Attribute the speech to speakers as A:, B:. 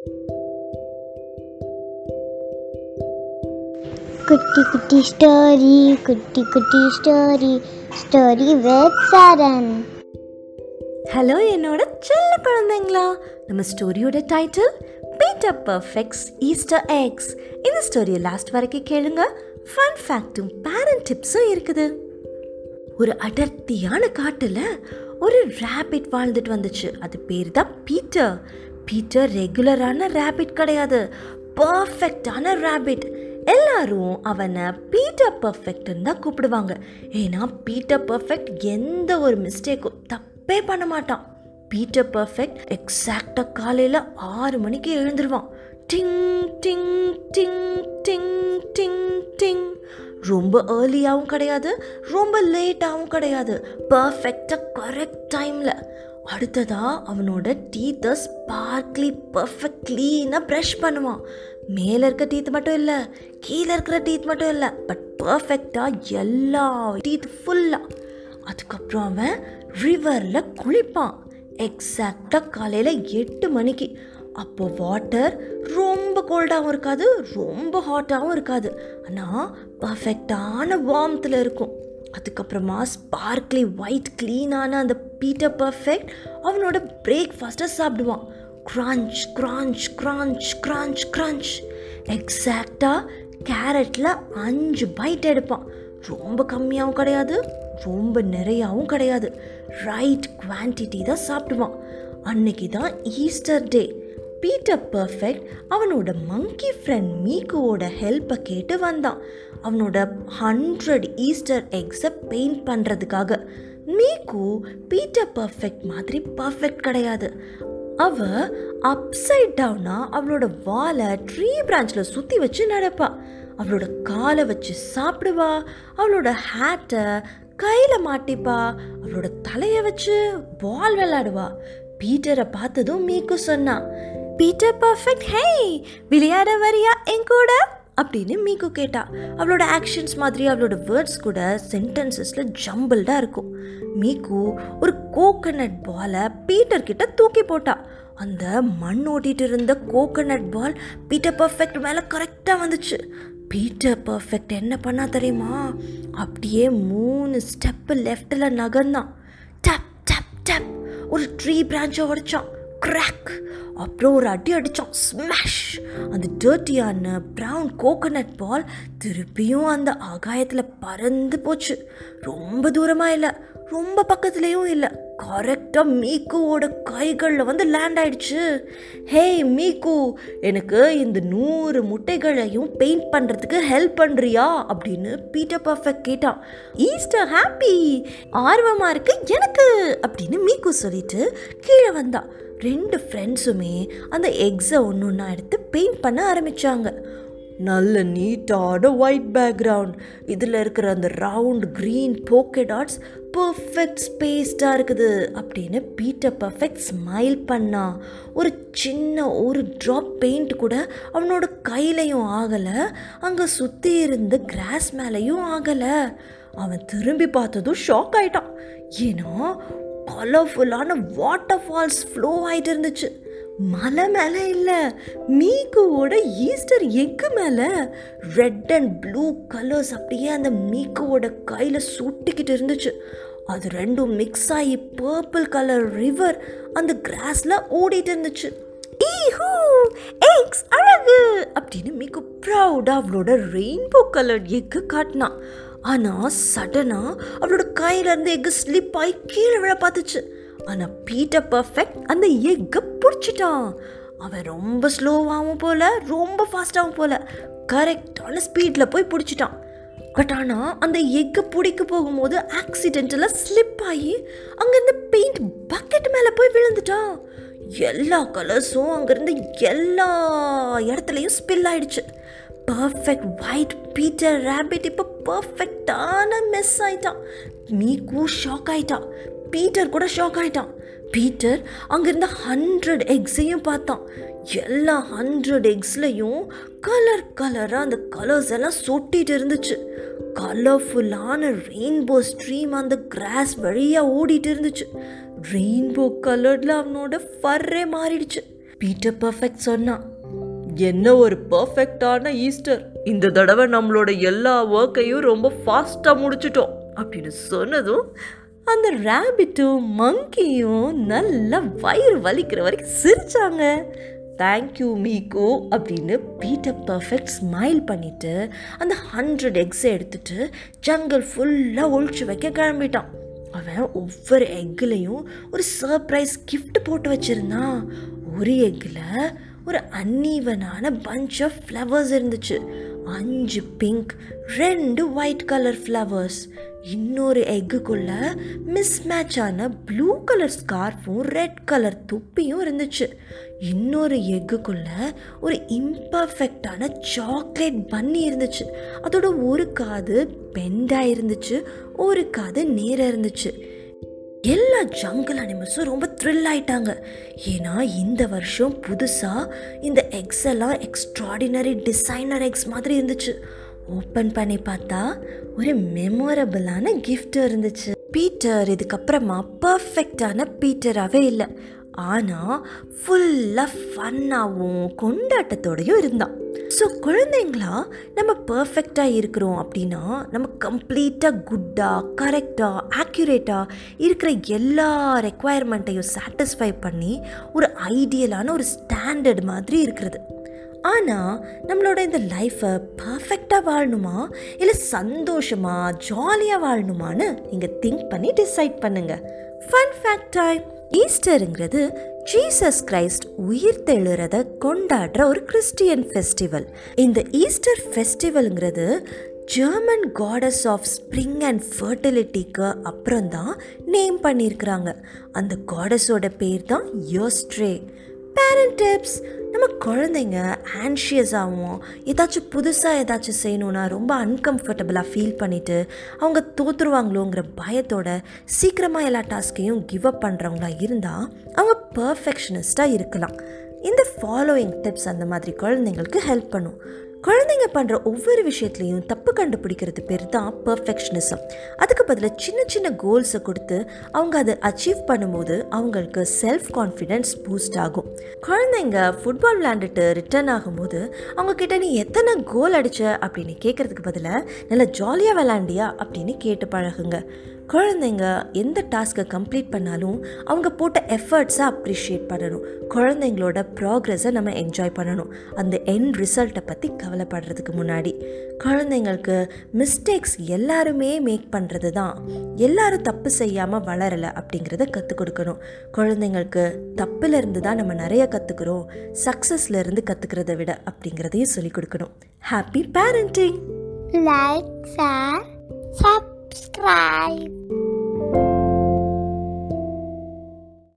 A: குட்டி குட்டி ஸ்டோரி குட்டி குட்டி story story with Charan
B: hello என்னோட செல்ல குழந்தைங்களா. நம்ம ஸ்டோரியோட title Peter Perfect's Easter eggs இந்த ஸ்டோரியை லாஸ்ட் வரைக்கும் கேளுங்க. ஃபன் ஃபேக்ட்டும் பேரண்ட் டிப்ஸும் இருக்குது. ஒரு அடர்த்தியான காட்டில் ஒரு ரேபிட் வாழ்ந்துட்டு வந்துச்சு. அது பேர் தான் பீட்டர் பீட்டர் ரெகுலரான ரேபிட் கிடையாது. பர்ஃபெக்டான ரேபிட் எல்லாரும் அவனை பீட்டர் பர்ஃபெக்ட்னு தான் கூப்பிடுவாங்க. ஏன்னா பீட்டர் பர்ஃபெக்ட் எந்த ஒரு மிஸ்டேக்கும் தப்பே பண்ண மாட்டான். பீட்டர் பர்ஃபெக்ட் எக்ஸாக்டாக காலையில் ஆறு மணிக்கு எழுந்துருவான். டிங் டிங் டிங் டிங் டிங் டிங் ரொம்ப ஏர்லியாகவும் கிடையாது ரொம்ப லேட்டாகவும் கிடையாது. பர்ஃபெக்டாக கரெக்ட் டைமில் அடுத்ததாக அவனோட டீத்தை ஸ்பார்க்லி பர்ஃபெக்ட் க்ளீனாக ப்ரஷ் பண்ணுவான். மேலே இருக்க டீத் மட்டும் இல்லை கீழே இருக்கிற டீத் மட்டும் இல்லை பட் பர்ஃபெக்டாக எல்லா டீத் ஃபுல்லாக அதுக்கப்புறம் அவன் ரிவரில் குளிப்பான். எக்ஸாக்டாக காலையில் எட்டு மணிக்கு. அப்போது வாட்டர் ரொம்ப கோல்டாகவும் இருக்காது ரொம்ப ஹாட்டாகவும் இருக்காது. ஆனால் பர்ஃபெக்டான வார்மத்தில் இருக்கும். அதுக்கப்புறமா ஸ்பார்க்லி ஒயிட் க்ளீனான அந்த பீட்டர் பர்ஃபெக்ட் அவனோட பிரேக்ஃபாஸ்ட்டை சாப்பிடுவான். Crunch crunch crunch crunch crunch எக்ஸாக்டாக கேரட்டில் அஞ்சு பைட் எடுப்பான். ரொம்ப கம்மியாகவும் கிடையாது ரொம்ப நிறையாவும் கிடையாது. ரைட் குவான்டிட்டி தான் சாப்பிடுவான். அன்னைக்கு தான் ஈஸ்டர் டே பீட்டர் பர்ஃபெக்ட் அவனோட மங்கி ஃப்ரெண்ட் மீக்குவோட ஹெல்ப்பை கேட்டு வந்தான். அவனோட ஹண்ட்ரட் ஈஸ்டர் எக்ஸை பெயிண்ட் பண்ணுறதுக்காக மீக்கு பீட்டர் பர்ஃபெக்ட் மாதிரி பர்ஃபெக்ட் கிடையாது. அவ அப்சைட் டவுனாக அவளோட வாலை ட்ரீ பிரான்ச்சில் சுற்றி வச்சு நடப்பா. அவளோட காலை வச்சு சாப்பிடுவா. அவளோட ஹேட்டை கையில் மாட்டிப்பா. அவளோட தலையை வச்சு பால் விளையாடுவா. பீட்டரை பார்த்ததும் மீக்கு சொன்னான் பீட்டர் பர்ஃபெக்ட் ஹே விளையாட வரியா என் கூட? அப்படின்னு மீகு கேட்டா. அவளோட ஆக்ஷன்ஸ் மாதிரி அவளோட வேர்ட்ஸ் கூட சென்டென்சஸில் ஜம்பிள்டாக இருக்கும். மீகு ஒரு கோகனட் பாலை பீட்டர் கிட்ட தூக்கி போட்டா. அந்த மண் ஓட்டிட்டு இருந்த கோகனட் பால் பீட்டர் பர்ஃபெக்ட் மேலே கரெக்டாக வந்துச்சு. பீட்டர் பர்ஃபெக்ட் என்ன பண்ணா தெரியுமா? அப்படியே மூணு ஸ்டெப்பு லெஃப்டில் நகர்ந்தான். டப் டப் டப் ஒரு ட்ரீ பிரான்ச்சை உடைச்சான். கிராக் அப்புறம் ஒரு அடி அடித்தோம் ஸ்மாஷ் அந்த டர்ட்டியான ப்ரௌன் கோகோனட் பால் திருப்பியும் அந்த ஆகாயத்தில் பறந்து போச்சு. ரொம்ப தூரமாக இல்லை. ரொம்ப பக்கத்துலேயும் இல்லை. கரெக்டாக மீக்குவோட கைகளில் வந்து லேண்ட் ஆயிடுச்சு. ஹேய் மீக்கு எனக்கு இந்த நூறு முட்டைகளையும் பெயிண்ட் பண்ணுறதுக்கு ஹெல்ப் பண்ணுறியா அப்படின்னு பீட்டர் பர்ஃபெக்ட் கேட்டான். ஈஸ்டர் ஹாப்பி ஆர்வமாக இருக்கு எனக்கு. அப்படின்னு மீக்கு சொல்லிட்டு கீழே வந்தான். ரெண்டு ஃப்ரெண்ட்ஸுமே அந்த எக்ஸை ஒன்று ஒன்றா எடுத்து பெயிண்ட் பண்ண ஆரம்பித்தாங்க நல்ல நீட்டான ஒயிட் பேக்ரவுண்ட் இதில் இருக்கிற அந்த round green bokeh dots perfect ஸ்பேஸ்டாக இருக்குது அப்படின்னு பீட்டர் பர்ஃபெக்ட் ஸ்மைல் பண்ணா. ஒரு சின்ன ஒரு ட்ராப் பெயிண்ட் கூட அவனோட கையிலையும் ஆகலை. அங்கே சுற்றி இருந்த கிராஸ் மேலேயும் ஆகலை. அவன் திரும்பி பார்த்ததும் ஷாக் ஆயிட்டான். ஏன்னா கலர்ஃபுல்லான வாட்டர் ஃபால்ஸ் ஃப்ளோ ஆகிட்டு இருந்துச்சு மலை மேலே இல்லை. மீக்குவோட ஈஸ்டர் எக்கு மேலே ரெட் அண்ட் ப்ளூ கலர்ஸ் அப்படியே அந்த மீக்குவோட கையில் சுட்டிக்கிட்டு இருந்துச்சு. அது ரெண்டும் மிக்ஸ் ஆகி பர்பிள் கலர் ரிவர் அந்த கிராஸில் ஓடிட்டு இருந்துச்சு. எக்ஸ் அழகு! அப்படின்னு மிக ப்ரௌடாக அவளோட ரெயின்போ கலர் எக்கு காட்டினான் ஆனால் சடனாக அவளோட கையிலேருந்து எக்கு ஸ்லிப் ஆகி கீழே விழ பார்த்துச்சு. ஆனால் பீட்டர் பர்ஃபெக்ட் அந்த எக்கை பிடிச்சிட்டான். அவன் ரொம்ப ஸ்லோவாகவும் போல ரொம்ப ஃபாஸ்ட்டாகவும் போல கரெக்டான ஸ்பீடில் போய் பிடிச்சிட்டான். பட் ஆனால் அந்த எக்கை பிடிக்க போகும்போது ஆக்சிடென்டலாக ஸ்லிப் ஆகி அங்கேருந்து பெயிண்ட் பக்கெட் மேலே போய் விழுந்துட்டான். எல்லா கலர்ஸும் அங்கேருந்து எல்லா இடத்துலையும் ஸ்பில் ஆயிடுச்சு. பர்ஃபெக்ட் ஒயிட் பீட்டர் ரேபிட் இப்போ பர்ஃபெக்டான மிஸ் ஆயிட்டான். மீக்கும் ஷாக் ஆயிட்டான். பீட்டர் கூட ஷாக் ஆயிட்டான். பீட்டர் அங்கேருந்து ஹண்ட்ரட் எக்ஸையும் பார்த்தான். எல்லா ஹண்ட்ரட் எக்ஸ்லையும் கலர் கலராக அந்த கலர்ஸ் எல்லாம் சொட்டிட்டு இருந்துச்சு. கலர்ஃபுல்லான ரெயின்போ ஸ்ட்ரீம் அந்த கிராஸ் வழியாக ஓடிட்டு இருந்துச்சு. ரெயின்போ கலர்ல அவனோட ஃபர்ரே மாறிடுச்சு. பீட்டர் பர்ஃபெக்ட் சொன்னான் என்ன ஒரு பர்ஃபெக்டான ஈஸ்டர் இந்த தடவை நம்மளோட எல்லா ஒர்க்கையும் ரொம்ப ஃபாஸ்ட்டாக முடிச்சிட்டோம். அப்படின்னு சொன்னதும் அந்த ரேபிட்டும் மங்கியும் நல்லா வயிறு வலிக்கிற வரைக்கும் சிரிச்சாங்க. தேங்க்யூ மீகோ அப்படின்னு பீட்டர் பர்ஃபெக்ட் ஸ்மைல் பண்ணிவிட்டு அந்த ஹண்ட்ரட் எக்ஸை எடுத்துட்டு ஜங்கல் ஃபுல்லாக ஒழிச்சு வைக்க கிளம்பிட்டான். அவன் ஒவ்வொரு எக்குலையும் ஒரு சர்ப்ரைஸ் கிஃப்ட் போட்டு வச்சிருந்தான். ஒரு எக்கில் ஒரு அன்னீவனான பஞ்ச் ஆஃப் ஃப்ளவர்ஸ் இருந்துச்சு. அஞ்சு பிங்க் ரெண்டு ஒயிட் கலர் ஃப்ளவர்ஸ் இன்னொரு எக்குக்குள்ள மிஸ் மேட்ச் ஆன ப்ளூ கலர் ஸ்கார்ஃபும் ரெட் கலர் துப்பியும் இருந்துச்சு. இன்னொரு எக்குக்குள்ள ஒரு இம்பர்ஃபெக்டான சாக்லேட் பன்னி இருந்துச்சு. அதோட ஒரு காது பெண்டாக இருந்துச்சு ஒரு காது நேராக இருந்துச்சு. எல்லா ஜங்கிள் அனிமல்ஸும் ரொம்ப த்ரில் ஆயிட்டாங்க. ஏன்னா இந்த வருஷம் புதுசாக இந்த எக்ஸ் எல்லாம் எக்ஸ்ட்ராடினரி டிசைனர் எக்ஸ் மாதிரி இருந்துச்சு. ஓப்பன் பண்ணி பார்த்தா ஒரு மெமோரபிளான கிஃப்ட் இருந்துச்சு. பீட்டர் இதுக்கப்புறமா பர்ஃபெக்டான பீட்டராகவே இல்லை. ஆனால் ஃபுல்லாக ஃபன்னாகவும் கொண்டாட்டத்தோடையும் இருந்தான். ஸோ குழந்தைங்களா நம்ம பர்ஃபெக்டாக இருக்கிறோம் அப்படின்னா நம்ம கம்ப்ளீட்டாக குட்டாக கரெக்டாக ஆக்யூரேட்டாக இருக்கிற எல்லா ரெக்குவயர்மெண்ட்டையும் சாட்டிஸ்ஃபை பண்ணி ஒரு ஐடியலான ஒரு ஸ்டாண்டர்ட் மாதிரி இருக்கிறது. ஆனால் நம்மளோட இந்த லைஃப்பை பர்ஃபெக்டாக வாழணுமா? இல்லை சந்தோஷமாக ஜாலியாக வாழணுமான்னு நீங்கள் திங்க் பண்ணி டிசைட் பண்ணுங்கள் ஃபன் ஃபேக்ட் டைம் ஈஸ்டருங்கிறது ஜீசஸ் கிரைஸ்ட் உயிர் தெழுறத கொண்டாடுற ஒரு கிறிஸ்டியன் ஃபெஸ்டிவல் இந்த Easter ஃபெஸ்டிவலுங்கிறது German goddess of spring and ஃபர்டிலிட்டிக்கு அப்புறம் தான் நேம் பண்ணியிருக்கிறாங்க அந்த காடஸோட பேர் தான் யோஸ்ட்ரே பேரண்ட் டிப்ஸ் நம்ம குழந்தைங்க ஆன்ஷியஸாகவும் ஏதாச்சும் புதுசாக ஏதாச்சும் செய்யணுன்னா ரொம்ப அன்கம்ஃபர்டபுளாக ஃபீல் பண்ணிவிட்டு அவங்க தோற்றுருவாங்களோங்கிற பயத்தோட சீக்கிரமாக எல்லா டாஸ்கையும் கிவ் அப் பண்ணுறவங்களா இருந்தால் அவங்க பர்ஃபெக்ஷனிஸ்ட்டாக இருக்கலாம். இந்த ஃபாலோயிங் டிப்ஸ் அந்த மாதிரி குழந்தைங்களுக்கு ஹெல்ப் பண்ணும். குழந்தைங்க பண்ணுற ஒவ்வொரு விஷயத்துலையும் தப்பு கண்டுபிடிக்கிறது பேர் தான் பர்ஃபெக்ஷனிசம் அதுக்கு பதிலாக சின்ன சின்ன கோல்ஸை கொடுத்து அவங்க அதை அச்சீவ் பண்ணும்போது அவங்களுக்கு செல்ஃப் கான்ஃபிடென்ஸ் பூஸ்ட் ஆகும். குழந்தைங்க ஃபுட்பால் விளையாண்டுட்டு ரிட்டர்ன் ஆகும்போது அவங்க கிட்ட நீ எத்தனை கோல் அடிச்ச? அப்படின்னு கேட்கறதுக்கு பதிலாக நல்லா ஜாலியாக விளாண்டியா அப்படின்னு கேட்டு பழகுங்க. குழந்தைங்க எந்த டாஸ்க்கை கம்ப்ளீட் பண்ணாலும் அவங்க போட்ட எஃபர்ட்ஸை அப்ரிஷியேட் பண்ணணும். குழந்தைங்களோட ப்ராக்ரஸை நம்ம என்ஜாய் பண்ணணும். அந்த என் ரிசல்ட்டை பற்றி கவலைப்படுறதுக்கு முன்னாடி குழந்தைங்களுக்கு மிஸ்டேக்ஸ் எல்லாருமே மேக் பண்ணுறது தான். எல்லாரும் தப்பு செய்யாமல் வளரலை அப்படிங்கிறத கற்றுக் கொடுக்கணும். குழந்தைங்களுக்கு தப்புலேருந்து தான் நம்ம நிறைய கற்றுக்குறோம் சக்ஸஸ்லேருந்து கற்றுக்கிறத விட அப்படிங்கிறதையும் சொல்லிக் கொடுக்கணும். Happy parenting
A: Like, share, subscribe.